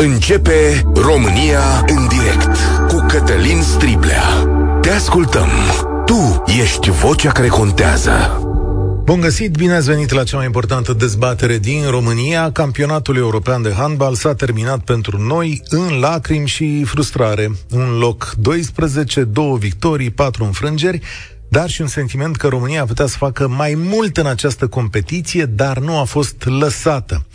Începe România în direct cu Cătălin Striblea. Te ascultăm. Tu ești vocea care contează. Bun găsit, bine ați venit la cea mai importantă dezbatere din România. Campionatul european de handbal s-a terminat pentru noi în lacrimi și frustrare. Un loc 12, două victorii, patru înfrângeri dar și un sentiment că România putea să facă mai mult în această competiție, dar nu a fost lăsată.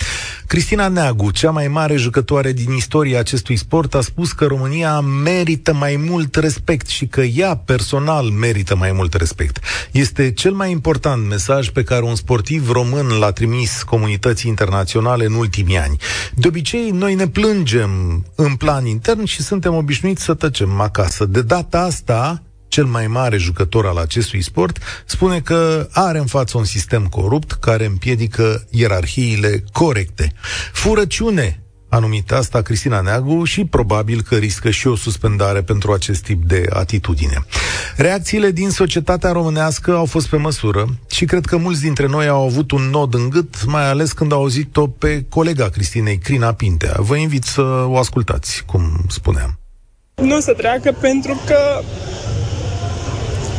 Cristina Neagu, cea mai mare jucătoare din istoria acestui sport, a spus că România merită mai mult respect și că ea personal merită mai mult respect. Este cel mai important mesaj pe care un sportiv român l-a trimis comunității internaționale în ultimii ani. De obicei, noi ne plângem în plan intern și suntem obișnuiți să tăcem acasă. De data asta, cel mai mare jucător al acestui sport, spune că are în față un sistem corupt care împiedică ierarhiile corecte. Furăciune a numit asta Cristina Neagu și probabil că riscă și o suspendare pentru acest tip de atitudine. Reacțiile din societatea românească au fost pe măsură și cred că mulți dintre noi au avut un nod în gât, mai ales când au auzit-o pe colega Cristinei, Crina Pintea. Vă invit să o ascultați, cum spuneam. Nu o să treacă pentru că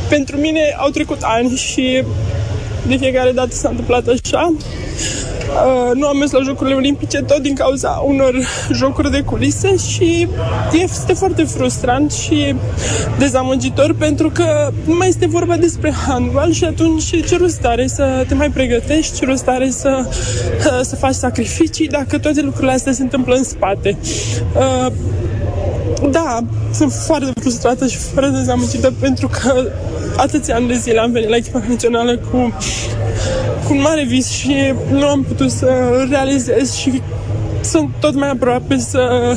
pentru mine au trecut ani și de fiecare dată s-a întâmplat așa. Uh, nu am mers la Jocurile Olimpice tot din cauza unor jocuri de culise și este foarte frustrant și dezamăgitor pentru că nu mai este vorba despre handbal și atunci ce rost are să te mai pregătești, ce rost are să, uh, să faci sacrificii dacă toate lucrurile astea se întâmplă în spate. Uh, da, sunt foarte frustrată și foarte dezamăgită pentru că atâția ani de zile am venit la echipa națională cu, cu un mare vis și nu am putut să realizez și sunt tot mai aproape să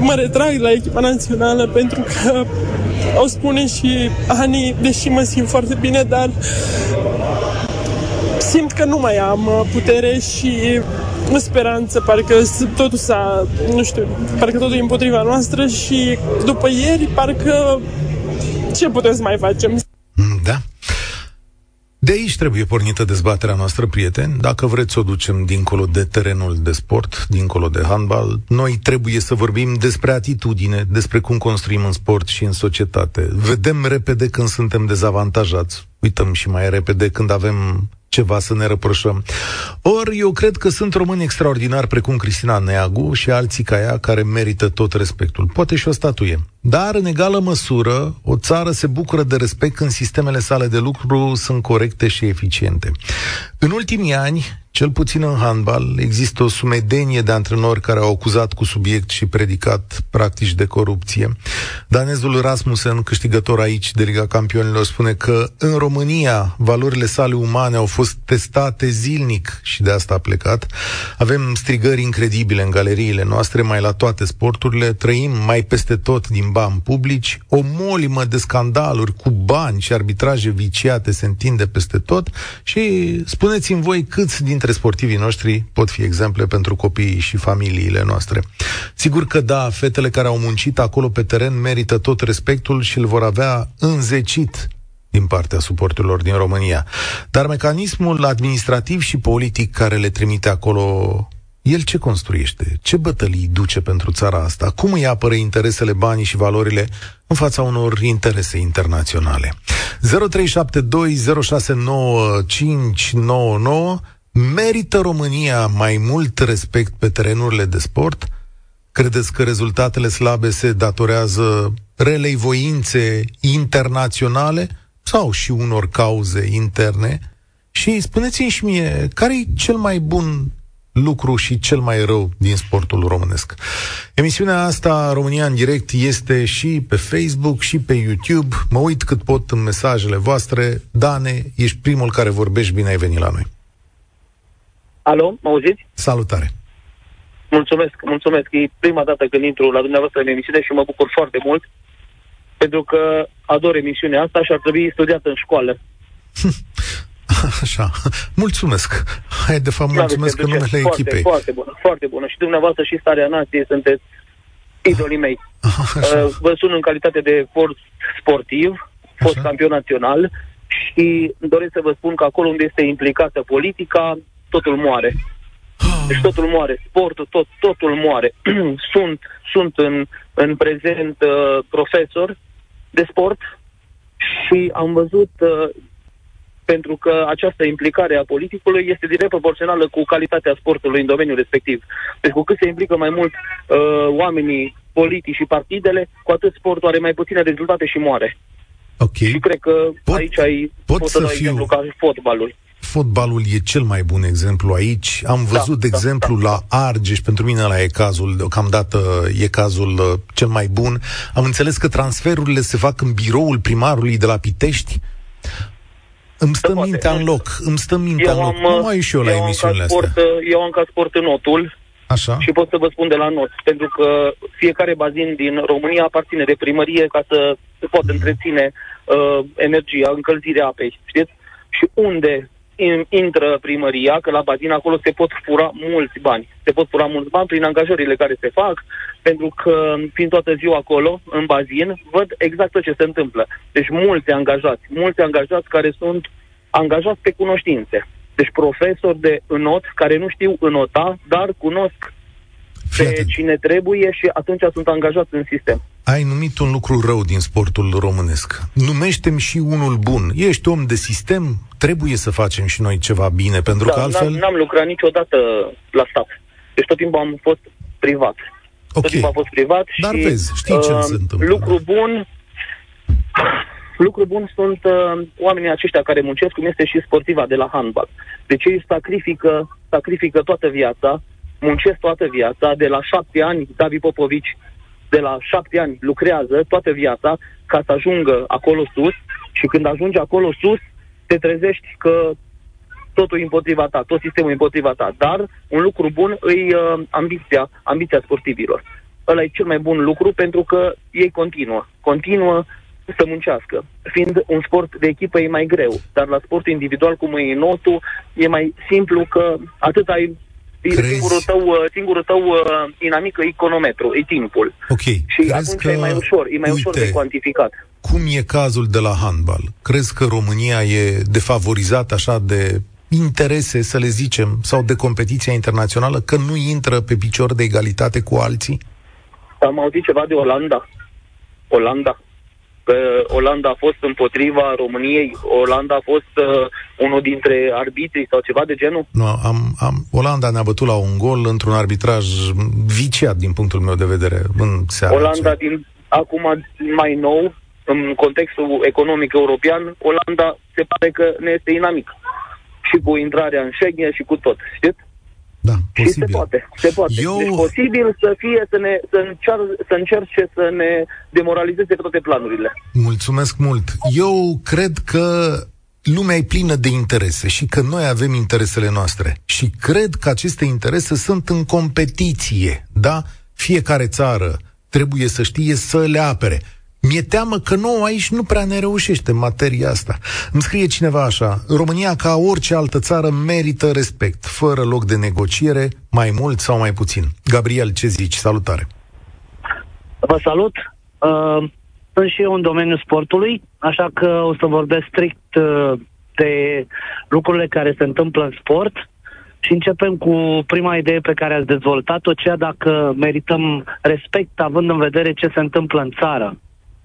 mă retrag la echipa națională pentru că o spune și Ani, deși mă simt foarte bine, dar simt că nu mai am putere și speranță, parcă totul s-a, nu știu, parcă totul e împotriva noastră și după ieri, parcă ce putem să mai facem? Da. De aici trebuie pornită dezbaterea noastră, prieteni. Dacă vreți să o ducem dincolo de terenul de sport, dincolo de handbal, noi trebuie să vorbim despre atitudine, despre cum construim în sport și în societate. Vedem repede când suntem dezavantajați, uităm și mai repede când avem ceva să ne răproșăm. Ori eu cred că sunt români extraordinari precum Cristina Neagu și alții ca ea care merită tot respectul. Poate și o statuie. Dar, în egală măsură, o țară se bucură de respect când sistemele sale de lucru sunt corecte și eficiente. În ultimii ani, cel puțin în handbal, există o sumedenie de antrenori care au acuzat cu subiect și predicat practici de corupție. Danezul Rasmussen, câștigător aici de Liga Campionilor, spune că în România valorile sale umane au fost testate zilnic și de asta a plecat. Avem strigări incredibile în galeriile noastre, mai la toate sporturile, trăim mai peste tot din bani publici, o molimă de scandaluri cu bani și arbitraje viciate se întinde peste tot și spuneți-mi voi câți dintre dintre sportivii noștri pot fi exemple pentru copiii și familiile noastre. Sigur că da, fetele care au muncit acolo pe teren merită tot respectul și îl vor avea înzecit din partea suporturilor din România. Dar mecanismul administrativ și politic care le trimite acolo el ce construiește? Ce bătălii duce pentru țara asta? Cum îi apără interesele, banii și valorile în fața unor interese internaționale? 0372069599 Merită România mai mult respect pe terenurile de sport? Credeți că rezultatele slabe se datorează relei voințe internaționale sau și unor cauze interne? Și spuneți-mi și mie, care e cel mai bun lucru și cel mai rău din sportul românesc. Emisiunea asta, România în direct, este și pe Facebook și pe YouTube. Mă uit cât pot în mesajele voastre. Dane, ești primul care vorbești, bine ai venit la noi. Alo, mă auziți? Salutare! Mulțumesc, mulțumesc. E prima dată când intru la dumneavoastră în emisiune și mă bucur foarte mult pentru că ador emisiunea asta și ar trebui studiată în școală. Așa. Mulțumesc. Hai, de fapt, mulțumesc în numele foarte, echipei. Foarte bună, foarte bună. Și dumneavoastră și starea nației sunteți idolii mei. Așa. Uh, vă sun în calitate de forț sportiv, fost Așa. campion național și doresc să vă spun că acolo unde este implicată politica, totul moare. Deci totul moare, sportul, tot, totul moare. sunt sunt în, în prezent uh, profesor de sport și am văzut uh, pentru că această implicare a politicului este direct proporțională cu calitatea sportului în domeniul respectiv. Deci cu cât se implică mai mult uh, oamenii politici și partidele, cu atât sportul are mai puține rezultate și moare. Okay. Și cred că pot, aici ai pot să fiu... exemplu ca fotbalul fotbalul e cel mai bun exemplu aici. Am da, văzut, da, de exemplu, da, da. la Argeș, pentru mine ăla e cazul, deocamdată e cazul uh, cel mai bun. Am înțeles că transferurile se fac în biroul primarului de la Pitești. Îmi stă poate. mintea în loc, îmi stă mintea eu în loc. Am, nu mai și eu la emisiunile sport, astea. Eu am ca sport în notul Așa. și pot să vă spun de la not, pentru că fiecare bazin din România aparține de primărie ca să se poată mm. întreține uh, energia, încălzirea apei, știți? Și unde intră primăria, că la bazin acolo se pot fura mulți bani. Se pot fura mulți bani prin angajările care se fac, pentru că fiind toată ziua acolo, în bazin, văd exact tot ce se întâmplă. Deci mulți angajați, mulți angajați care sunt angajați pe cunoștințe. Deci profesori de înot care nu știu înota, dar cunosc pe cine trebuie și atunci sunt angajați în sistem. Ai numit un lucru rău din sportul românesc. Numește-mi și unul bun. Ești om de sistem, trebuie să facem și noi ceva bine, pentru da, că altfel... N-am, n-am lucrat niciodată la stat. Deci tot timpul am fost privat. Okay. Tot timpul am fost privat Dar și... vezi, știi ce uh, se întâmplă. Lucru bun... Lucru bun sunt uh, oamenii aceștia care muncesc, cum este și sportiva de la handbal. Deci ei sacrifică, sacrifică toată viața, muncesc toată viața, de la șapte ani, David Popovici de la șapte ani lucrează toată viața ca să ajungă acolo sus și când ajungi acolo sus, te trezești că totul e împotriva ta, tot sistemul e împotriva ta. Dar un lucru bun îi uh, ambiția, ambiția sportivilor. Ăla e cel mai bun lucru pentru că ei continuă. Continuă să muncească. Fiind un sport de echipă e mai greu, dar la sport individual, cum e notul, e mai simplu că atât ai Crezi? Singurul tău, uh, singurul tău uh, dinamică e cronometru, e timpul. Ok. Și Crezi atunci că, e mai ușor, e mai uite, ușor de cuantificat. Cum e cazul de la handbal? Crezi că România e defavorizată așa de interese, să le zicem, sau de competiția internațională, că nu intră pe picior de egalitate cu alții? Am auzit ceva de Olanda. Olanda că Olanda a fost împotriva României, Olanda a fost uh, unul dintre arbitrii sau ceva de genul? Nu, am, am, Olanda ne-a bătut la un gol într-un arbitraj viciat din punctul meu de vedere în seara Olanda, din, acum mai nou, în contextul economic european, Olanda se pare că ne este inamic. Și cu intrarea în Schengen și cu tot, știți? Da, posibil. Și se poate, se poate. Eu... Deci posibil să fie, să, ne, să, încear, să încerce să ne demoralizeze toate planurile. Mulțumesc mult. Eu cred că lumea e plină de interese și că noi avem interesele noastre. Și cred că aceste interese sunt în competiție, da? Fiecare țară trebuie să știe să le apere. Mi-e teamă că nouă aici nu prea ne reușește materia asta. Îmi scrie cineva așa, România ca orice altă țară merită respect, fără loc de negociere, mai mult sau mai puțin. Gabriel, ce zici? Salutare! Vă salut! Uh, sunt și eu în domeniul sportului, așa că o să vorbesc strict uh, de lucrurile care se întâmplă în sport și începem cu prima idee pe care ați dezvoltat-o, ceea dacă merităm respect având în vedere ce se întâmplă în țară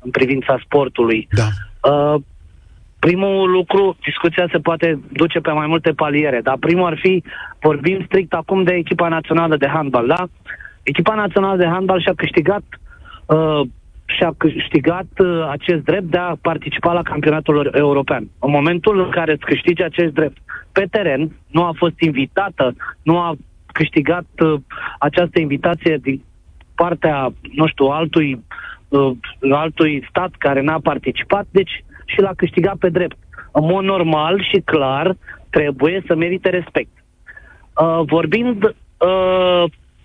în privința sportului. Da. Uh, primul lucru, discuția se poate duce pe mai multe paliere, dar primul ar fi, vorbim strict acum de echipa națională de handbal, da? Echipa națională de handbal și-a câștigat uh, și-a câștigat uh, acest drept de a participa la campionatul european. În momentul în care îți câștigi acest drept pe teren, nu a fost invitată, nu a câștigat uh, această invitație din partea, nu știu, altui uh, altui stat care n-a participat, deci și l-a câștigat pe drept. În mod normal și clar, trebuie să merite respect. Uh, vorbind uh,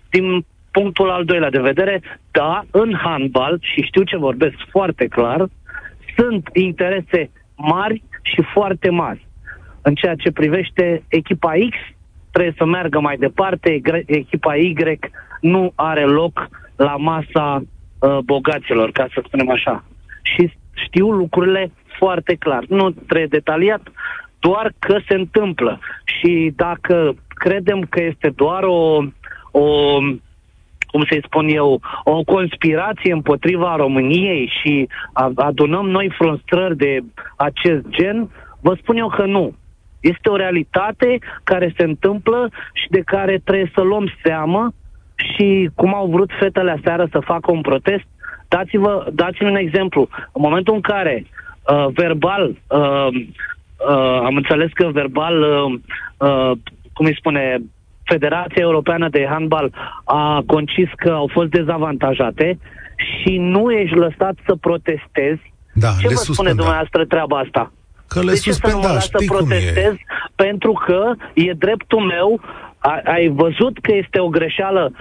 din punctul al doilea de vedere, da, în handbal, și știu ce vorbesc foarte clar, sunt interese mari și foarte mari. În ceea ce privește echipa X, trebuie să meargă mai departe, echipa Y nu are loc la masa uh, bogaților, ca să spunem așa. Și știu lucrurile foarte clar. Nu trebuie detaliat, doar că se întâmplă. Și dacă credem că este doar o, o cum să-i spun eu, o conspirație împotriva României și adunăm noi frustrări de acest gen, vă spun eu că nu. Este o realitate care se întâmplă și de care trebuie să luăm seamă și cum au vrut fetele aseară să facă un protest, dați-vă, dați-mi un exemplu. În momentul în care uh, verbal, uh, uh, am înțeles că verbal, uh, uh, cum îi spune, Federația Europeană de Handbal a concis că au fost dezavantajate și nu ești lăsat să protestezi. Da, Ce le vă spune dumneavoastră treaba asta? Că le de ce să nu mă las să protestez? Pentru că e dreptul meu ai văzut că este o greșeală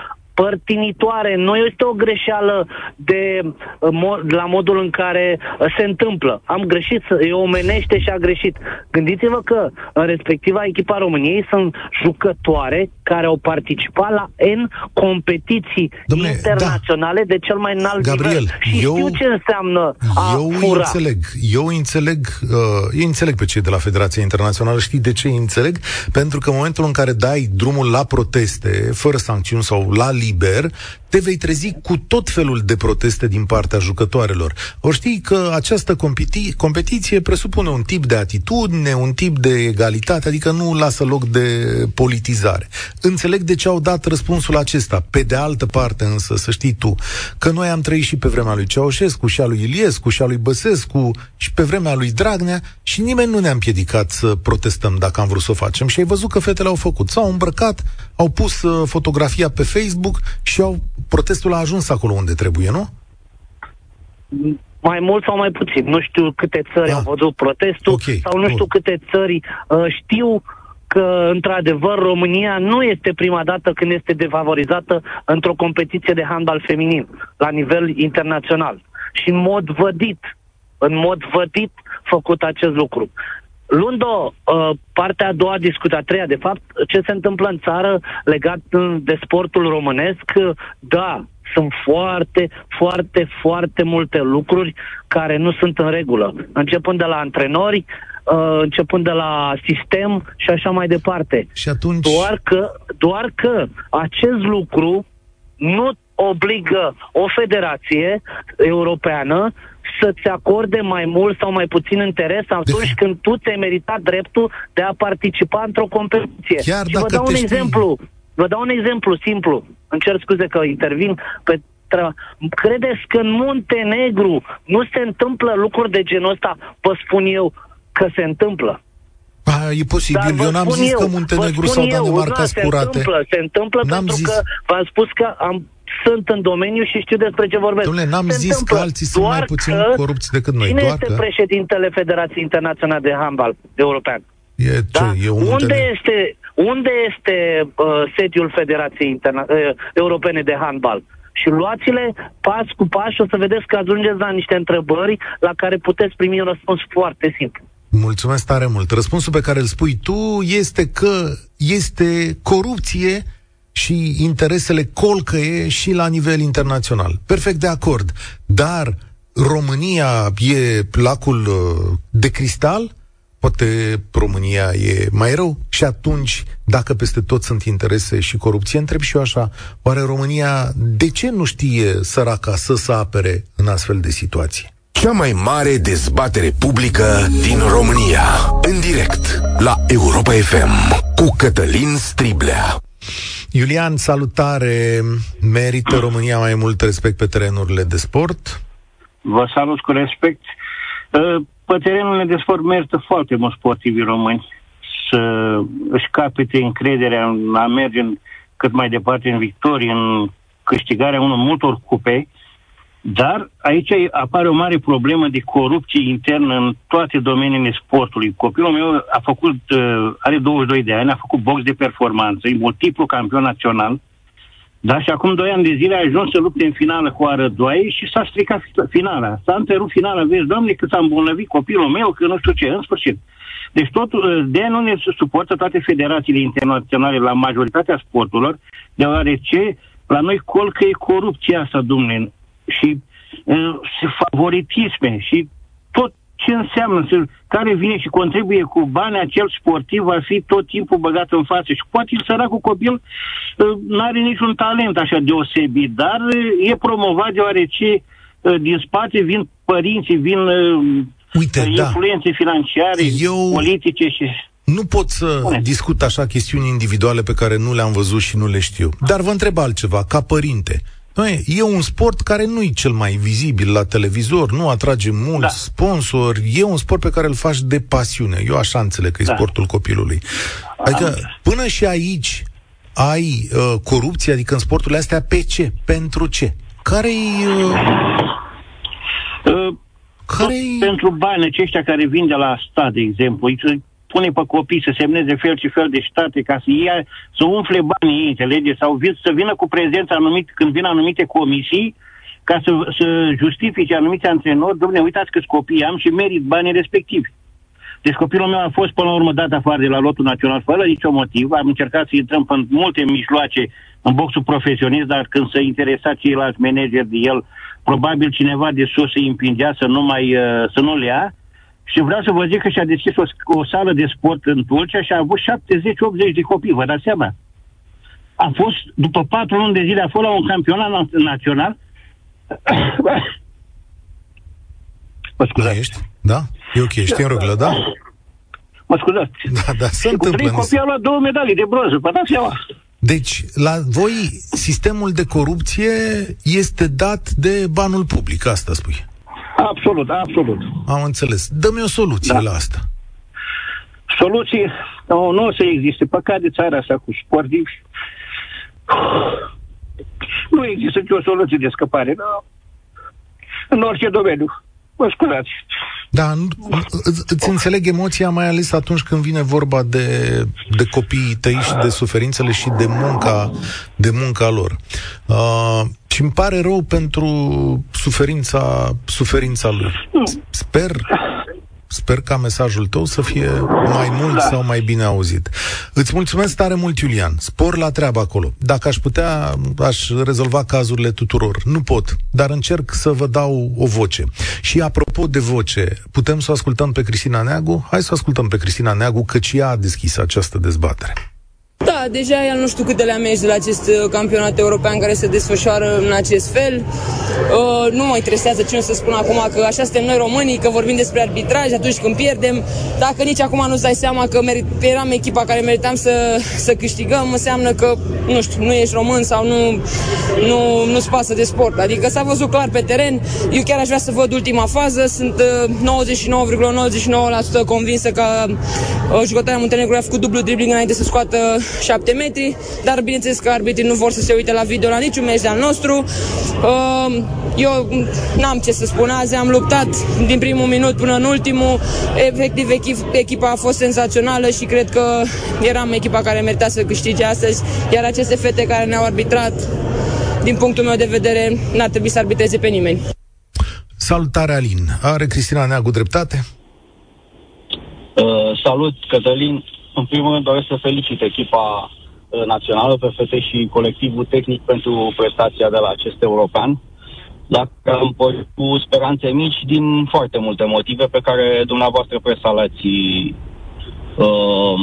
părtinitoare, nu este o greșeală de uh, la modul în care uh, se întâmplă. Am greșit, e omenește și a greșit. Gândiți-vă că în respectiva echipa României sunt jucătoare care au participat la N competiții Dom'le, internaționale da. de cel mai înalt Gabriel, nivel. Și eu, știu ce înseamnă a eu fura. înțeleg, eu înțeleg, uh, eu înțeleg pe cei de la Federația Internațională. Știi de ce înțeleg? Pentru că în momentul în care dai drumul la proteste, fără sancțiuni sau la liber, te vei trezi cu tot felul de proteste din partea jucătoarelor. Ori știi că această competi- competiție presupune un tip de atitudine, un tip de egalitate, adică nu lasă loc de politizare. Înțeleg de ce au dat răspunsul acesta. Pe de altă parte însă, să știi tu, că noi am trăit și pe vremea lui Ceaușescu, și a lui Iliescu, și a lui Băsescu, și pe vremea lui Dragnea, și nimeni nu ne-a împiedicat să protestăm dacă am vrut să o facem. Și ai văzut că fetele au făcut. S-au îmbrăcat, au pus uh, fotografia pe Facebook și au protestul a ajuns acolo unde trebuie, nu? Mai mult sau mai puțin. Nu știu câte țări ah. au văzut protestul okay. sau nu știu câte țări uh, știu că, într-adevăr, România nu este prima dată când este defavorizată într-o competiție de handbal feminin la nivel internațional. Și în mod vădit, în mod vădit făcut acest lucru. Luând o uh, partea a doua discuție, a treia, de fapt, ce se întâmplă în țară legat de sportul românesc, da, sunt foarte, foarte, foarte multe lucruri care nu sunt în regulă. Începând de la antrenori, uh, începând de la sistem și așa mai departe. Și atunci... Doar că, doar că acest lucru nu obligă o federație europeană să-ți acorde mai mult sau mai puțin interes atunci de... când tu ți-ai meritat dreptul de a participa într-o competiție. Chiar Și vă dau un exemplu. Vă dau un exemplu simplu. Îmi cer scuze că intervin pe treaba. Credeți că în Muntenegru nu se întâmplă lucruri de genul ăsta? Vă spun eu că se întâmplă. Ba, e posibil. Dar eu n-am zis eu, că Muntenegru sau Danemarca sunt curate. Se întâmplă, se întâmplă n-am pentru zis. că v-am spus că am sunt în domeniu și știu despre ce vorbesc. Dom'le, n-am Se zis că alții sunt mai puțin corupți decât noi. Cine doar este că... președintele Federației Internaționale de Handbal European? E, ce, da? e un unde este, unde este uh, sediul Federației Interna- uh, Europene de Handbal? Și luați-le pas cu pas și o să vedeți că ajungeți la niște întrebări la care puteți primi un răspuns foarte simplu. Mulțumesc tare mult. Răspunsul pe care îl spui tu este că este corupție și interesele colcăie și la nivel internațional. Perfect de acord. Dar România e lacul uh, de cristal? Poate România e mai rău? Și atunci, dacă peste tot sunt interese și corupție, întreb și eu așa, oare România de ce nu știe săraca să se apere în astfel de situații? Cea mai mare dezbatere publică din România. În direct la Europa FM cu Cătălin Striblea. Iulian, salutare! Merită România mai mult respect pe terenurile de sport? Vă salut cu respect. Ă, pe terenurile de sport merită foarte mult sportivii români să își capete încrederea în a merge în, cât mai departe în victorii, în câștigarea unor multor cupe, dar aici apare o mare problemă de corupție internă în toate domeniile sportului. Copilul meu a făcut, uh, are 22 de ani, a făcut box de performanță, e multiplu campion național, da, și acum 2 ani de zile a ajuns să lupte în finală cu Arădoaie și s-a stricat finala. S-a întrerupt finala, vezi, doamne, cât s-a îmbolnăvit copilul meu, că nu știu ce, în sfârșit. Deci tot, uh, de nu ne suportă toate federațiile internaționale la majoritatea sporturilor, deoarece la noi colcă e corupția asta, dumne și uh, favoritisme și tot ce înseamnă, care vine și contribuie cu bani, acel sportiv va fi tot timpul băgat în față. Și poate el săracul copil uh, nu are niciun talent așa deosebit, dar uh, e promovat deoarece uh, din spate vin părinții, vin Uite, da. influențe da. financiare, Eu... politice și... Nu pot să Spune. discut așa chestiuni individuale pe care nu le-am văzut și nu le știu. Dar vă întreb altceva, ca părinte. Noi, e un sport care nu e cel mai vizibil la televizor, nu atrage mulți da. sponsori, e un sport pe care îl faci de pasiune. Eu așa înțeleg că e da. sportul copilului. Adică, până și aici ai uh, corupție, adică în sporturile astea, pe ce? Pentru ce? Care-i... Uh... Uh, care pentru bani aceștia care vin de la stat, de exemplu pune pe copii să semneze fel și fel de state ca să ia, să umfle banii ei, înțelege? Sau vin, să vină cu prezența anumit, când vin anumite comisii, ca să, să justifice anumiți antrenori, domnule, uitați că copii am și merit banii respectivi. Deci copilul meu a fost până la urmă dat afară de la lotul național fără niciun motiv. Am încercat să intrăm în multe mijloace în boxul profesionist, dar când se interesa ceilalți manageri de el, probabil cineva de sus îi împingea să nu mai uh, să nu le ia. Și vreau să vă zic că și-a deschis o, o sală de sport în Tulcea și a avut 70-80 de copii, vă dați seama? A fost, după patru luni de zile, a fost la un campionat național. Mă scuzați. Ești? Da? E ok, ești în râglă, da? Mă scuzați. Da, da, se întâmplă. Cu trei copii au luat două medalii de bronză, vă dați seama. Deci, la voi, sistemul de corupție este dat de banul public, asta spui. Absolut, absolut. Am înțeles. Dă-mi o soluție da. la asta. Soluție? Nu, nu o să existe. Păcat de țara asta cu sportivi. Nu există nicio soluție de scăpare. Nu. În orice domeniu. Mă scuzați. Da, îți înțeleg emoția, mai ales atunci când vine vorba de, de copiii tăi și de suferințele și de munca, de munca lor. Uh, și îmi pare rău pentru suferința, suferința lui. Sper Sper ca mesajul tău să fie mai mult da. sau mai bine auzit. Îți mulțumesc tare mult, Iulian. Spor la treabă acolo. Dacă aș putea, aș rezolva cazurile tuturor. Nu pot, dar încerc să vă dau o voce. Și apropo de voce, putem să o ascultăm pe Cristina Neagu? Hai să o ascultăm pe Cristina Neagu, căci ea a deschis această dezbatere. Da, deja el nu știu câtele amezi de la acest uh, campionat european care se desfășoară în acest fel. Uh, nu mă interesează ce o să spun acum, că așa suntem noi românii, că vorbim despre arbitraj atunci când pierdem. Dacă nici acum nu-ți dai seama că merit, eram echipa care meritam să, să câștigăm, înseamnă că, nu știu, nu ești român sau nu, nu, nu-ți pasă de sport. Adică s-a văzut clar pe teren. Eu chiar aș vrea să văd ultima fază. Sunt uh, 99,99% convinsă că uh, jucătoarea Muntenegru a făcut dublu dribbling înainte să scoată 7 metri, dar bineînțeles că arbitrii nu vor să se uite la video la niciun meci al nostru. Uh, eu n-am ce să spun azi, am luptat din primul minut până în ultimul. Efectiv, echipa a fost senzațională și cred că eram echipa care merita să câștige astăzi, iar aceste fete care ne-au arbitrat, din punctul meu de vedere, n-ar trebui să arbitreze pe nimeni. Salutare, Alin. Are Cristina Neagu dreptate? Uh, salut, Cătălin. În primul rând doresc să felicit echipa uh, națională pe fete și colectivul tehnic pentru prestația de la acest european. Dacă am cu speranțe mici din foarte multe motive pe care dumneavoastră presa le-ați, uh,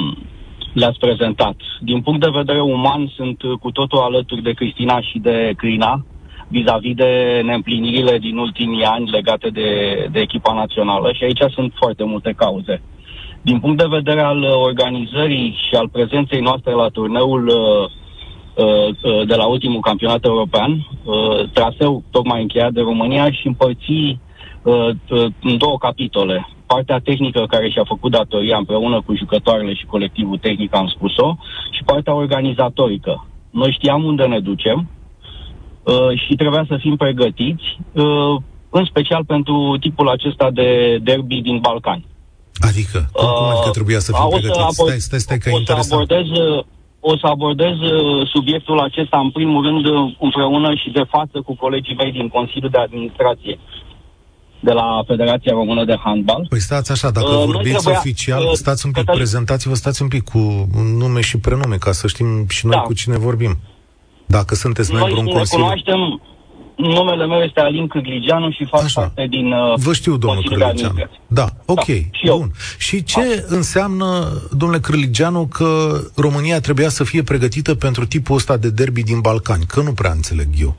le-ați prezentat. Din punct de vedere uman sunt cu totul alături de Cristina și de Crina vis-a-vis de neîmplinirile din ultimii ani legate de, de echipa națională și aici sunt foarte multe cauze. Din punct de vedere al uh, organizării și al prezenței noastre la turneul uh, uh, de la ultimul campionat european, traseu tocmai încheiat de România și împărți în două capitole. Partea tehnică care și-a făcut datoria împreună cu jucătoarele și colectivul tehnic, am spus-o, și partea organizatorică. Noi știam unde ne ducem și trebuia să fim pregătiți, în special pentru tipul acesta de derby din Balcani. Adică? Cum, cum adică trebuia să fim pregătiți? Abord, stai, stai, stai, că o interesant. Să abordez, o să abordez uh, subiectul acesta în primul rând uh, împreună și de față cu colegii mei din Consiliul de Administrație de la Federația Română de Handbal. Păi stați așa, dacă uh, vorbiți trebuia, oficial, uh, stați un pic, cătăl... prezentați-vă, stați un pic cu nume și prenume, ca să știm și noi da. cu cine vorbim. Dacă sunteți noi membru în Consiliu. Cunoaștem, numele meu este Alin Cârligeanu și fac Așa. parte din uh, Vă știu, domnul Consiliul de Cârligeanu. Administrație. Da, ok, și eu. bun. Și ce înseamnă, domnule Cârligeanu, că România trebuia să fie pregătită pentru tipul ăsta de derby din Balcani? Că nu prea înțeleg eu.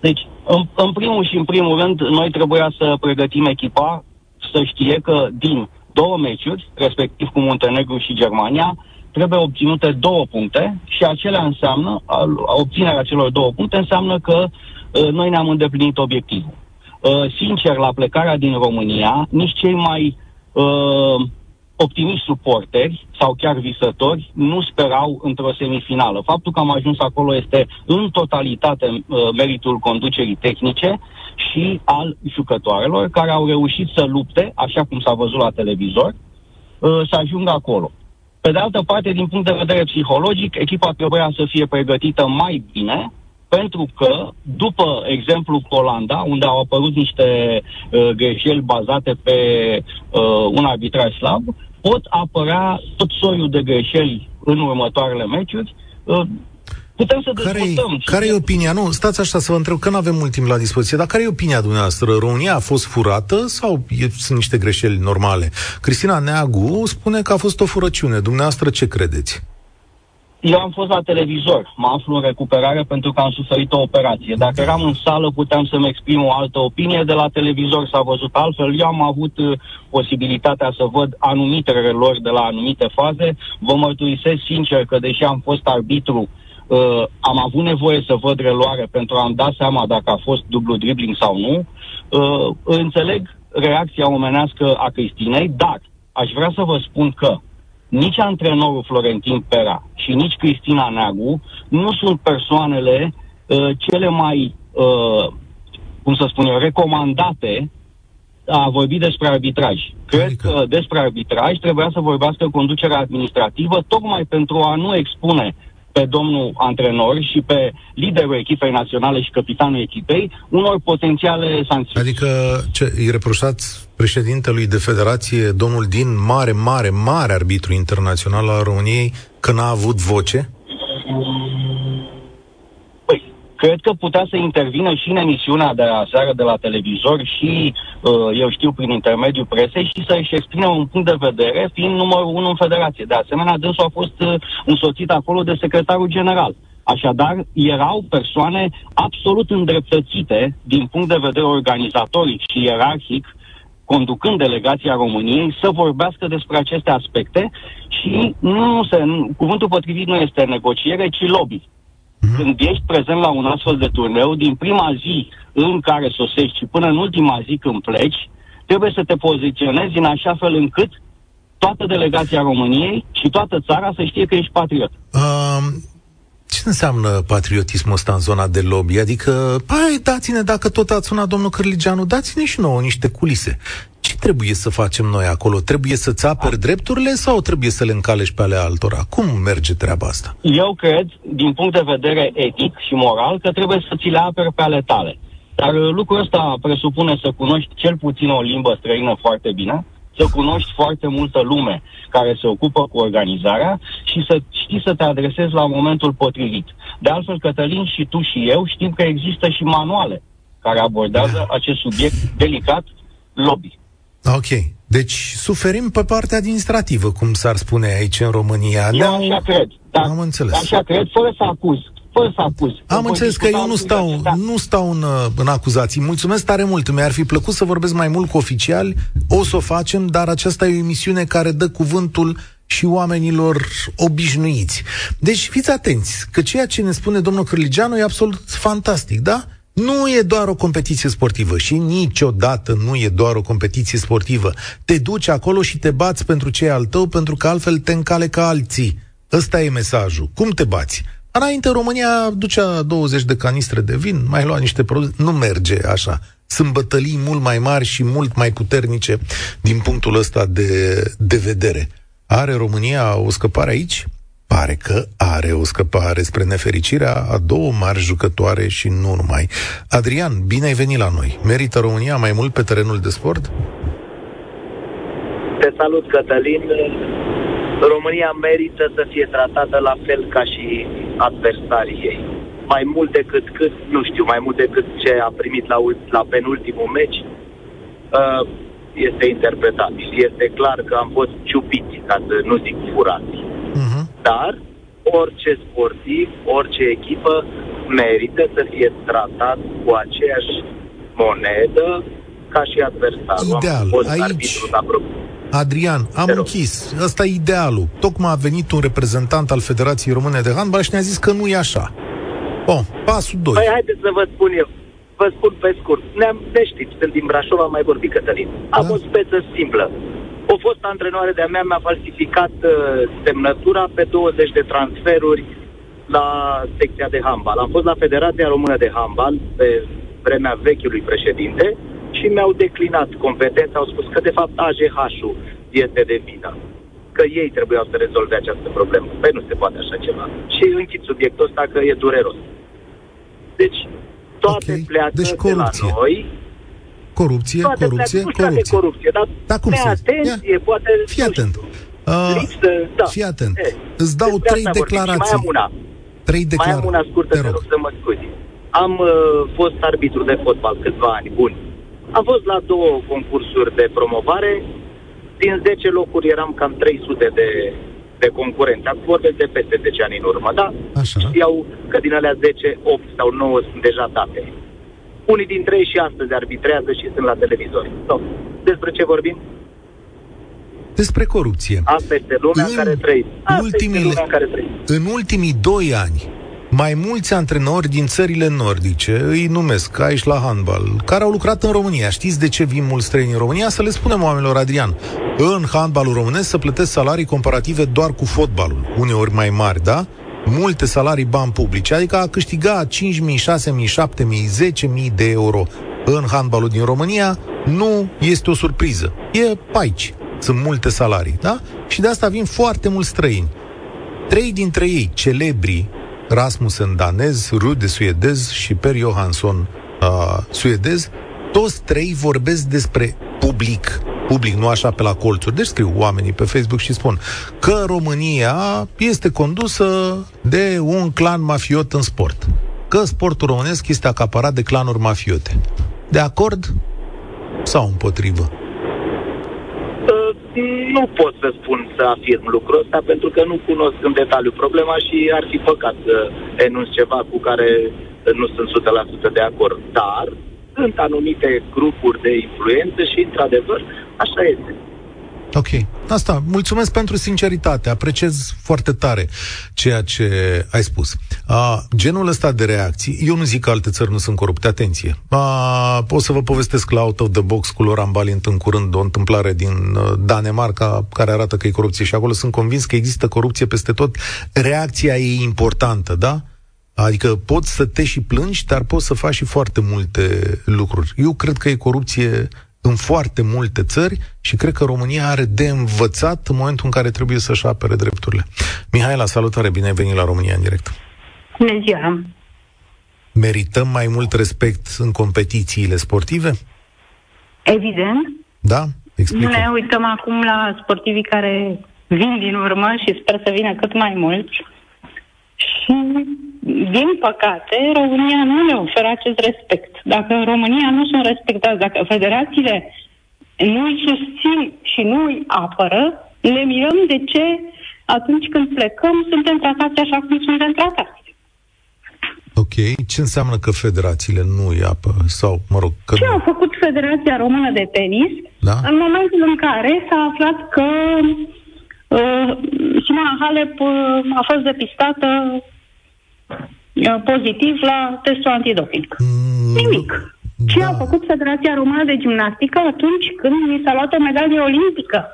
Deci, în, în primul și în primul rând, noi trebuia să pregătim echipa să știe că din două meciuri, respectiv cu Muntenegru și Germania, trebuie obținute două puncte și acelea înseamnă, al- obținerea celor două puncte înseamnă că uh, noi ne-am îndeplinit obiectivul. Uh, sincer, la plecarea din România, nici cei mai uh, optimiști suporteri sau chiar visători nu sperau într-o semifinală. Faptul că am ajuns acolo este în totalitate uh, meritul conducerii tehnice și al jucătoarelor care au reușit să lupte, așa cum s-a văzut la televizor, uh, să ajungă acolo. Pe de altă parte, din punct de vedere psihologic, echipa trebuia să fie pregătită mai bine, pentru că, după exemplu cu Olanda, unde au apărut niște uh, greșeli bazate pe uh, un arbitraj slab, pot apărea tot soiul de greșeli în următoarele meciuri. Uh, putem să Care discutăm. care e opinia? Nu, stați așa să vă întreb, că nu avem mult timp la dispoziție, dar care e opinia dumneavoastră? România a fost furată sau e, sunt niște greșeli normale? Cristina Neagu spune că a fost o furăciune. Dumneavoastră ce credeți? Eu am fost la televizor, mă aflu în recuperare pentru că am suferit o operație. Dacă eram în sală, puteam să-mi exprim o altă opinie. De la televizor s-a văzut altfel. Eu am avut uh, posibilitatea să văd anumite relori de la anumite faze. Vă mărturisesc sincer că, deși am fost arbitru, uh, am avut nevoie să văd reloare pentru a-mi da seama dacă a fost dublu dribbling sau nu. Uh, înțeleg reacția omenească a Cristinei, dar aș vrea să vă spun că nici antrenorul Florentin Pera și nici Cristina Neagu nu sunt persoanele uh, cele mai, uh, cum să spun eu, recomandate a vorbi despre arbitraj. Cred Adică? că despre arbitraj trebuia să vorbească conducerea administrativă tocmai pentru a nu expune pe domnul antrenor și pe liderul echipei naționale și capitanul echipei unor potențiale sancțiuni. Adică ce, îi reproșați președintelui de federație, domnul Din, mare, mare, mare arbitru internațional al României, că n-a avut voce? Păi, cred că putea să intervină și în emisiunea de aseară de la televizor și, uh, eu știu, prin intermediul presei și să-și exprime un punct de vedere, fiind numărul unu în federație. De asemenea, dânsul a fost uh, însoțit acolo de secretarul general. Așadar, erau persoane absolut îndreptățite din punct de vedere organizatoric și ierarhic, conducând delegația României, să vorbească despre aceste aspecte și nu se, nu, cuvântul potrivit nu este negociere, ci lobby când ești prezent la un astfel de turneu, din prima zi în care sosești și până în ultima zi când pleci, trebuie să te poziționezi în așa fel încât toată delegația României și toată țara să știe că ești patriot. Um, ce înseamnă patriotismul ăsta în zona de lobby? Adică, pai, dați-ne, dacă tot ați sunat domnul Cârligeanu, dați-ne și nouă niște culise. Ce trebuie să facem noi acolo? Trebuie să-ți aperi drepturile sau trebuie să le încalești pe ale altora? Cum merge treaba asta? Eu cred, din punct de vedere etic și moral, că trebuie să ți le aperi pe ale tale. Dar uh, lucrul ăsta presupune să cunoști cel puțin o limbă străină foarte bine, să cunoști foarte multă lume care se ocupă cu organizarea și să știi să te adresezi la momentul potrivit. De altfel, Cătălin, și tu și eu știm că există și manuale care abordează acest subiect delicat, lobby. Ok. Deci suferim pe partea administrativă, cum s-ar spune aici în România. Eu Ne-au- așa cred. Dar, Am înțeles. Așa cred, fără să acuz. Fără să acuz. Am Voi înțeles că discuta eu nu în stau, universitate. nu stau în, uh, în acuzații. Mulțumesc tare mult. Mi-ar fi plăcut să vorbesc mai mult cu oficiali. O să o facem, dar aceasta e o emisiune care dă cuvântul și oamenilor obișnuiți. Deci fiți atenți, că ceea ce ne spune domnul Cârligeanu e absolut fantastic, da? Nu e doar o competiție sportivă și niciodată nu e doar o competiție sportivă. Te duci acolo și te bați pentru ce e al tău, pentru că altfel te încale ca alții. Ăsta e mesajul. Cum te bați? Înainte România ducea 20 de canistre de vin, mai lua niște produse. Nu merge așa. Sunt bătălii mult mai mari și mult mai puternice din punctul ăsta de, de vedere. Are România o scăpare aici? Pare că are o scăpare spre nefericirea a două mari jucătoare și nu numai. Adrian, bine ai venit la noi. Merită România mai mult pe terenul de sport? Te salut, Cătălin. România merită să fie tratată la fel ca și adversarii ei. mai mult decât cât, nu știu, mai mult decât ce a primit la, la penultimul meci, uh, este interpretabil. Este clar că am fost ciupiți, ca să nu zic furați. Uh-huh. Dar orice sportiv, orice echipă merită să fie tratat cu aceeași monedă ca și adversarul. Ideal. Aici, Adrian, am închis. Ăsta e idealul. Tocmai a venit un reprezentant al Federației Române de Handbal și ne-a zis că nu e așa. Bun, pasul 2. Păi haideți să vă spun eu. Vă spun pe scurt. Ne-am, ne știți, sunt din Brașov, am mai vorbit Cătălin. Am da? o speță simplă. O fost antrenoare de-a mea mi-a falsificat uh, semnătura pe 20 de transferuri la secția de handbal. Am fost la Federația Română de Handbal pe vremea vechiului președinte și mi-au declinat competența, au spus că de fapt AGH-ul este de vină că ei trebuiau să rezolve această problemă. Păi nu se poate așa ceva. Și închid subiectul ăsta că e dureros. Deci, toate okay. pleacă deci, corupție. de la noi. Corupție, toate corupție, pleacă, corupție. De corupție. Dar, dar cum să atenție, poate... Fii atent. Uh, lipsă, da. Fii atent. E, Îți dau trei declarații. Mai am una. Trei declarații. Mai am una scurtă, te rog să mă scuzi. Am uh, fost arbitru de fotbal câțiva ani buni. Am fost la două concursuri de promovare. Din 10 locuri eram cam 300 de, de concurenți. Acum vorbesc de peste 10 ani în urmă, da? Așa. Știau că din alea 10, 8 sau 9 sunt deja date. Unii dintre ei și astăzi arbitrează și sunt la televizor. So, despre ce vorbim? Despre corupție. Asta este lumea în care trăim. Ultimile, care trăim. În ultimii doi ani, mai mulți antrenori din țările nordice, îi numesc aici la handbal, care au lucrat în România. Știți de ce vin mulți străini în România? Să le spunem oamenilor, Adrian, în handbalul românesc să plătesc salarii comparative doar cu fotbalul, uneori mai mari, da? Multe salarii bani publici, adică a câștiga 5.000, 6.000, 7.000, 10.000 de euro în handbalul din România nu este o surpriză. E paici. Sunt multe salarii, da? Și de asta vin foarte mulți străini. Trei dintre ei, celebri Rasmussen danez, Rude suedez și Per Johansson uh, suedez, toți trei vorbesc despre public, public, nu așa pe la colțuri. Deci scriu oamenii pe Facebook și spun că România este condusă de un clan mafiot în sport. Că sportul românesc este acaparat de clanuri mafiote. De acord sau împotrivă? nu pot să spun să afirm lucrul ăsta pentru că nu cunosc în detaliu problema și ar fi păcat să enunț ceva cu care nu sunt 100% de acord. Dar sunt anumite grupuri de influență și, într-adevăr, așa este. Ok. Asta, mulțumesc pentru sinceritate. Apreciez foarte tare ceea ce ai spus. A, genul ăsta de reacții, eu nu zic că alte țări nu sunt corupte, atenție. A, o să vă povestesc la Out of the Box cu Loran Balint în curând o întâmplare din uh, Danemarca care arată că e corupție și acolo sunt convins că există corupție peste tot. Reacția e importantă, da? Adică poți să te și plângi, dar poți să faci și foarte multe lucruri. Eu cred că e corupție în foarte multe țări și cred că România are de învățat în momentul în care trebuie să-și apere drepturile. Mihaela, salutare, bine ai venit la România în direct. Bună ziua! Merităm mai mult respect în competițiile sportive? Evident. Da? Explică. Ne uităm acum la sportivii care vin din urmă și sper să vină cât mai mulți. Și din păcate, România nu ne oferă acest respect. Dacă în România nu sunt respectați, dacă federațiile nu îi susțin și nu îi apără, ne mirăm de ce atunci când plecăm suntem tratați așa cum suntem tratați. Ok. Ce înseamnă că federațiile nu îi apă? Sau, mă rog, că Ce nu... a făcut Federația Română de Tenis da? în momentul în care s-a aflat că uh, Simona Halep uh, a fost depistată pozitiv la testul antidoping. Mm, Nimic. Ce da. a făcut Federația Română de Gimnastică atunci când mi s-a luat o medalie olimpică?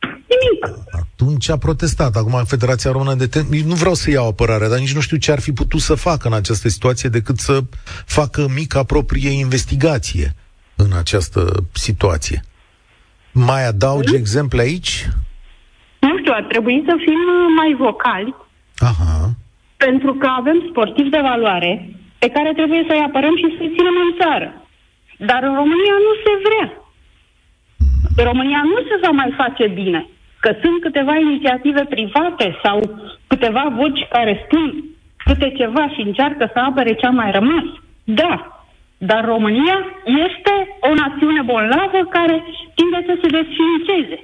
Nimic. Atunci a protestat. Acum Federația Română de Tenis, nu vreau să iau apărare, dar nici nu știu ce ar fi putut să facă în această situație decât să facă mica proprie investigație în această situație. Mai adaugi mm? exemple aici? Nu știu, ar trebui să fim mai vocali. Aha pentru că avem sportivi de valoare pe care trebuie să-i apărăm și să-i ținem în țară. Dar în România nu se vrea. În România nu se va mai face bine. Că sunt câteva inițiative private sau câteva voci care spun câte ceva și încearcă să apere ce a mai rămas. Da, dar România este o națiune bolnavă care tinde să se desfințeze.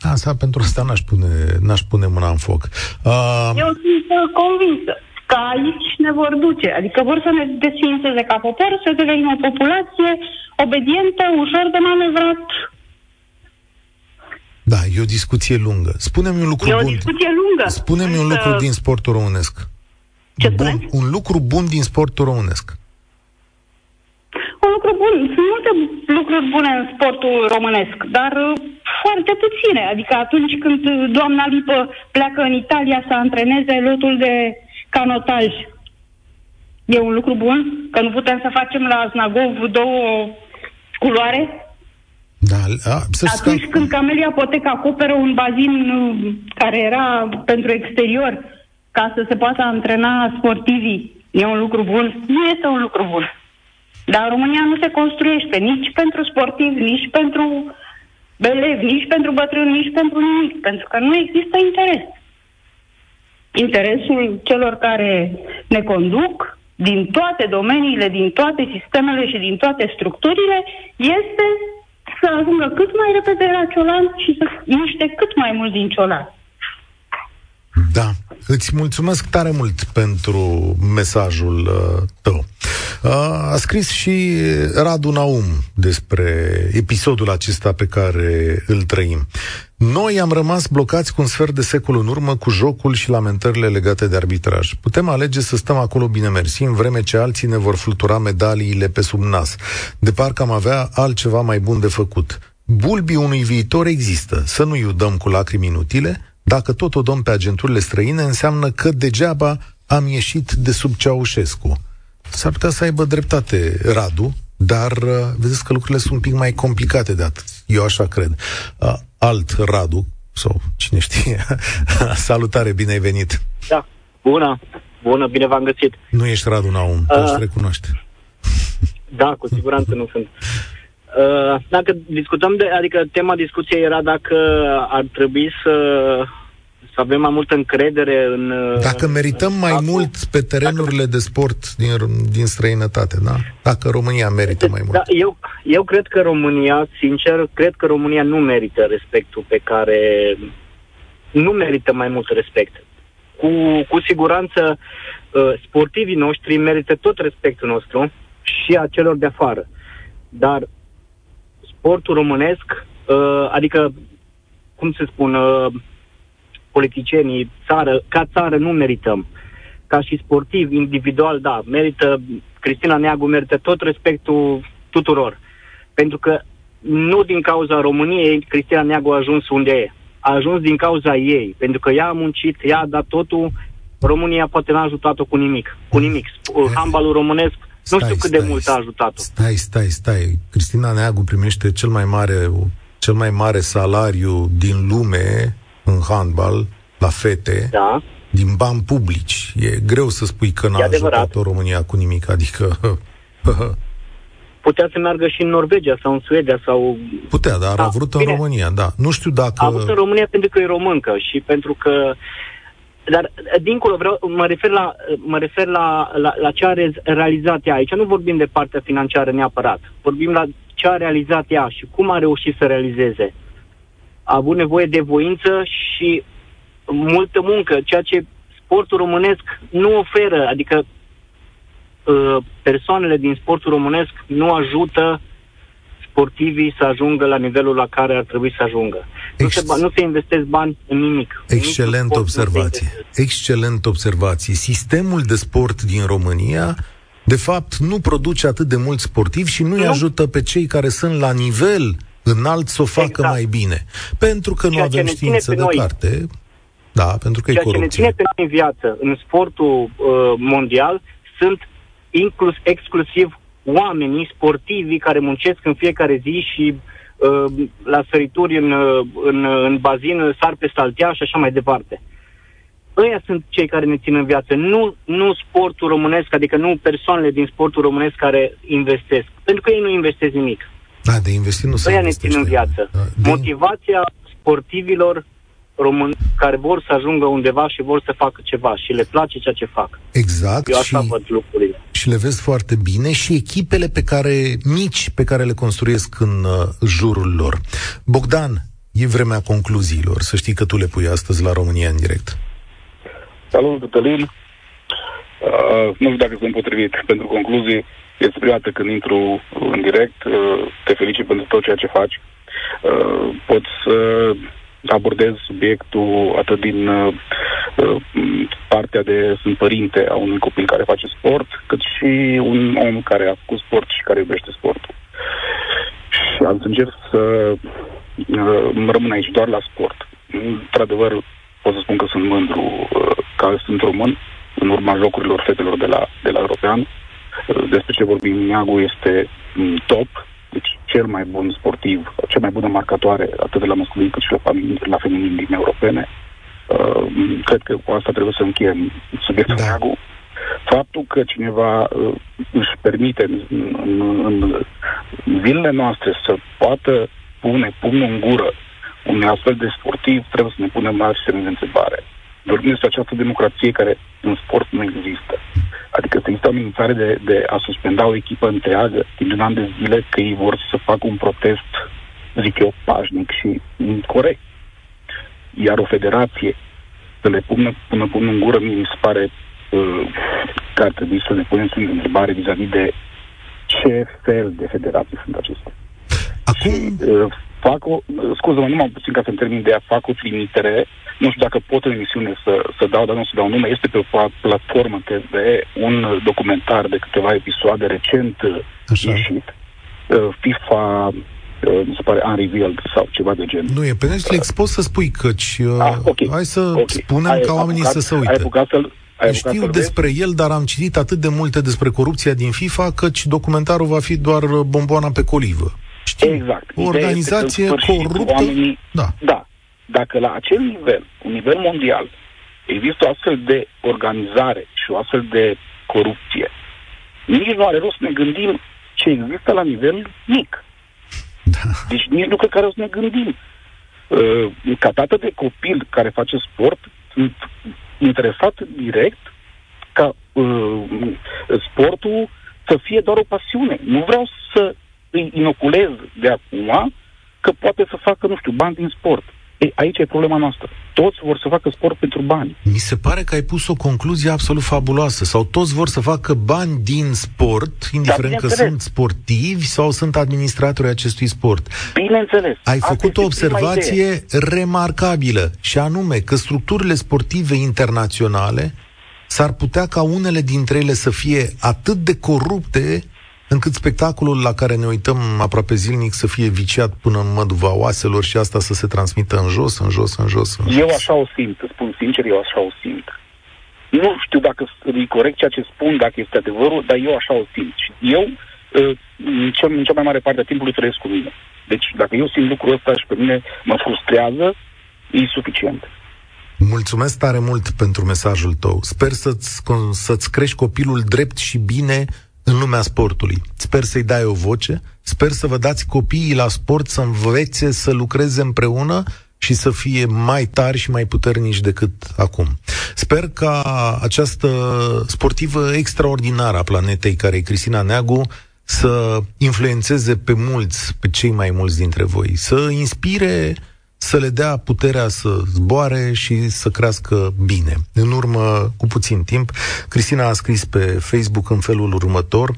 Asta pentru asta n-aș pune, n-aș pune mâna în foc. Uh... Eu sunt convinsă că aici ne vor duce. Adică vor să ne desfințeze ca popor, să devenim o populație obedientă, ușor de manevrat. Da, e o discuție lungă. Spune-mi un lucru e bun. o discuție lungă. Spune-mi un lucru din sportul românesc. Ce bun, un lucru bun din sportul românesc. Un lucru bun. Sunt multe lucruri bune în sportul românesc, dar uh, foarte puține. Adică atunci când doamna Lipă pleacă în Italia să antreneze lotul de canotaj, e un lucru bun? Că nu putem să facem la Znagov două culoare? Da, a, să Atunci că... când Camelia Potec acoperă un bazin uh, care era pentru exterior, ca să se poată antrena sportivii, e un lucru bun? Nu este un lucru bun. Dar România nu se construiește nici pentru sportivi, nici pentru elevi, nici pentru bătrâni, nici pentru nimic, pentru că nu există interes. Interesul celor care ne conduc din toate domeniile, din toate sistemele și din toate structurile este să ajungă cât mai repede la ciolan și să miște cât mai mult din ciolan. Da, îți mulțumesc tare mult pentru mesajul uh, tău. Uh, a scris și Radu Naum despre episodul acesta pe care îl trăim. Noi am rămas blocați cu un sfert de secol în urmă cu jocul și lamentările legate de arbitraj. Putem alege să stăm acolo bine mersi, în vreme ce alții ne vor flutura medaliile pe sub nas. De parcă am avea altceva mai bun de făcut. Bulbii unui viitor există. Să nu-i udăm cu lacrimi inutile, dacă tot o dăm pe agenturile străine, înseamnă că degeaba am ieșit de sub Ceaușescu. S-ar putea să aibă dreptate Radu, dar uh, vedeți că lucrurile sunt un pic mai complicate de atât. Eu așa cred. Uh, alt Radu, sau cine știe. Salutare, bine ai venit. Da, bună, bună, bine v-am găsit. Nu ești Radu Naum, uh, te recunoaște. Da, cu siguranță nu sunt. Uh, dacă discutăm de, adică tema discuției era dacă ar trebui să să avem mai multă încredere în... Uh, dacă merităm mai acum, mult pe terenurile dacă... de sport din, din străinătate, da? Dacă România merită mai mult. Da, eu, eu cred că România, sincer, cred că România nu merită respectul pe care... Nu merită mai mult respect. Cu, cu siguranță, uh, sportivii noștri merită tot respectul nostru și a celor de afară. Dar sportul românesc, uh, adică, cum se spun, uh, politicienii, țară, ca țară nu merităm. Ca și sportiv, individual, da, merită, Cristina Neagu merită tot respectul tuturor. Pentru că nu din cauza României Cristina Neagu a ajuns unde e. A ajuns din cauza ei, pentru că ea a muncit, ea a dat totul, România poate n-a ajutat-o cu nimic. Cu nimic. Handbalul românesc Stai, nu știu cât stai, de mult a ajutat-o. Stai, stai, stai. Cristina Neagu primește cel mai mare, cel mai mare salariu din lume în handbal la fete. Da. Din bani publici. E greu să spui că n-a ajutat-o România cu nimic, adică... Putea să meargă și în Norvegia sau în Suedia sau... Putea, dar da, a vrut bine. în România, da. Nu știu dacă... A vrut în România pentru că e româncă și pentru că dar, dincolo, vreau, mă refer, la, mă refer la, la, la ce a realizat ea. Aici nu vorbim de partea financiară neapărat. Vorbim la ce a realizat ea și cum a reușit să realizeze. A avut nevoie de voință și multă muncă, ceea ce sportul românesc nu oferă. Adică uh, persoanele din sportul românesc nu ajută sportivii să ajungă la nivelul la care ar trebui să ajungă. Ex- nu, se, nu se investesc bani în nimic. Excelent în observație. Excelent observație. Sistemul de sport din România de fapt, nu produce atât de mulți sportivi și nu-i nu. ajută pe cei care sunt la nivel înalt să o facă exact. mai bine. Pentru că Ceea nu avem știință de noi, carte, da, pentru că Ceea e corupție. ce ne ține pe noi în viață, în sportul uh, mondial, sunt inclus, exclusiv oamenii sportivi care muncesc în fiecare zi și uh, la sărituri în, uh, în, uh, în bazin sar pe saltea și așa mai departe. Ăia sunt cei care ne țin în viață, nu, nu sportul românesc, adică nu persoanele din sportul românesc care investesc. Pentru că ei nu investesc nimic. Da, de investit nu se Ăia ne țin în viață. Da, de... Motivația sportivilor români care vor să ajungă undeva și vor să facă ceva și le place ceea ce fac. Exact. Eu așa și, văd lucrurile. Și le vezi foarte bine și echipele pe care, mici pe care le construiesc în uh, jurul lor. Bogdan, e vremea concluziilor. Să știi că tu le pui astăzi la România în direct. Salut, Cătălin. Uh, nu știu dacă sunt potrivit pentru concluzii. Este prima dată când intru în direct. Uh, te felicit pentru tot ceea ce faci. Uh, pot să abordez subiectul atât din uh, uh, partea de sunt părinte a unui copil care face sport, cât și un om care a făcut sport și care iubește sportul. Și am să încerc să uh, rămân aici doar la sport. Într-adevăr, pot să spun că sunt mândru uh, că sunt român în urma jocurilor fetelor de la, de la European. Uh, despre ce vorbim, Neagu este mm, top, deci cel mai bun sportiv, cea mai bună marcatoare, atât de la masculin cât și la, feminin, la feminin din europene. Uh, cred că cu asta trebuie să încheiem subiectul da. Neagu. Faptul că cineva uh, își permite în, în, în zilele noastre să poată pune pumnul în gură un astfel de sportiv, trebuie să ne punem mari semne de întrebare. Vorbim despre această democrație care în sport nu există. Adică să există o amenințare de, de a suspenda o echipă întreagă timp de un an de zile că ei vor să facă un protest, zic eu, pașnic și corect. Iar o federație să le pună până până în gură, mie mi se pare uh, că ar trebui să ne punem în întrebare vis-a-vis de ce fel de federații sunt acestea. Acum... Și, uh, fac o, scuză-mă, numai puțin ca să termin de a fac o trimitere, nu știu dacă pot în emisiune să, să dau, dar nu să dau nume, este pe o platformă TV un documentar de câteva episoade recent Așa. ieșit, uh, FIFA uh, mi se pare Unrevealed sau ceva de gen. Nu, e pe Netflix, uh, poți să spui căci uh, ah, okay. hai să okay. spunem ai ca oamenii apucat, să se uite. Ai apucat să ai Știu despre el, dar am citit atât de multe despre corupția din FIFA, căci documentarul va fi doar bomboana pe colivă. Știu. Exact. O organizație coruptă. Oamenii, da. da. Dacă la acel nivel, un nivel mondial, există o astfel de organizare și o astfel de corupție, nici nu are rost să ne gândim ce există la nivel mic. Da. Deci nici nu cred că are rost să ne gândim. Uh, ca tată de copil care face sport, sunt interesat direct ca uh, sportul să fie doar o pasiune. Nu vreau să îi inoculez de acum că poate să facă, nu știu, bani din sport. Ei, aici e problema noastră. Toți vor să facă sport pentru bani. Mi se pare că ai pus o concluzie absolut fabuloasă. Sau toți vor să facă bani din sport, indiferent da, că sunt sportivi sau sunt administratori acestui sport. Bineînțeles. Ai Asta făcut o observație remarcabilă, și anume că structurile sportive internaționale s-ar putea ca unele dintre ele să fie atât de corupte încât spectacolul la care ne uităm aproape zilnic să fie viciat până în măduva oaselor și asta să se transmită în jos, în jos, în jos. În jos. Eu așa o simt, spun sincer, eu așa o simt. Nu știu dacă e corect ceea ce spun, dacă este adevărul, dar eu așa o simt. Și eu, ă, în cea, în cea mai mare parte a timpului, trăiesc cu mine. Deci, dacă eu simt lucrul ăsta și pe mine mă frustrează, e suficient. Mulțumesc tare mult pentru mesajul tău. Sper să-ți, să-ți crești copilul drept și bine în lumea sportului. Sper să-i dai o voce, sper să vă dați copiii la sport să învețe să lucreze împreună și să fie mai tari și mai puternici decât acum. Sper ca această sportivă extraordinară a planetei, care e Cristina Neagu, să influențeze pe mulți, pe cei mai mulți dintre voi, să inspire să le dea puterea să zboare și să crească bine. În urmă, cu puțin timp, Cristina a scris pe Facebook în felul următor,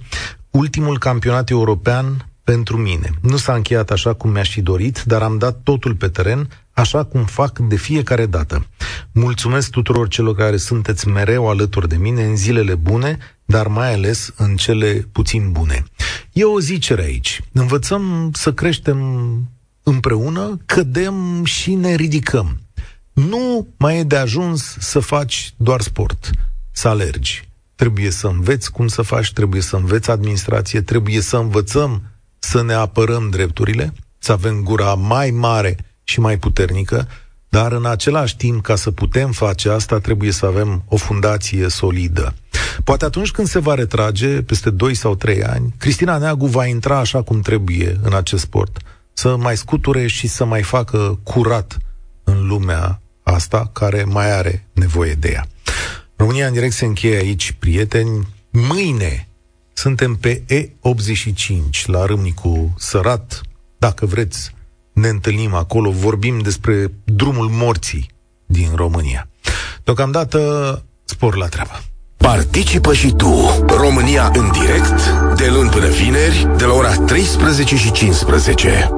ultimul campionat european pentru mine. Nu s-a încheiat așa cum mi-aș fi dorit, dar am dat totul pe teren, așa cum fac de fiecare dată. Mulțumesc tuturor celor care sunteți mereu alături de mine în zilele bune, dar mai ales în cele puțin bune. E o zicere aici. Învățăm să creștem împreună, cădem și ne ridicăm. Nu mai e de ajuns să faci doar sport, să alergi. Trebuie să înveți cum să faci, trebuie să înveți administrație, trebuie să învățăm să ne apărăm drepturile, să avem gura mai mare și mai puternică, dar în același timp, ca să putem face asta, trebuie să avem o fundație solidă. Poate atunci când se va retrage, peste 2 sau 3 ani, Cristina Neagu va intra așa cum trebuie în acest sport să mai scuture și să mai facă curat în lumea asta care mai are nevoie de ea. România în direct se încheie aici, prieteni. Mâine suntem pe E85 la Râmnicu Sărat. Dacă vreți, ne întâlnim acolo, vorbim despre drumul morții din România. Deocamdată, spor la treabă. Participă și tu, România în direct, de luni până vineri, de la ora 13 și 15.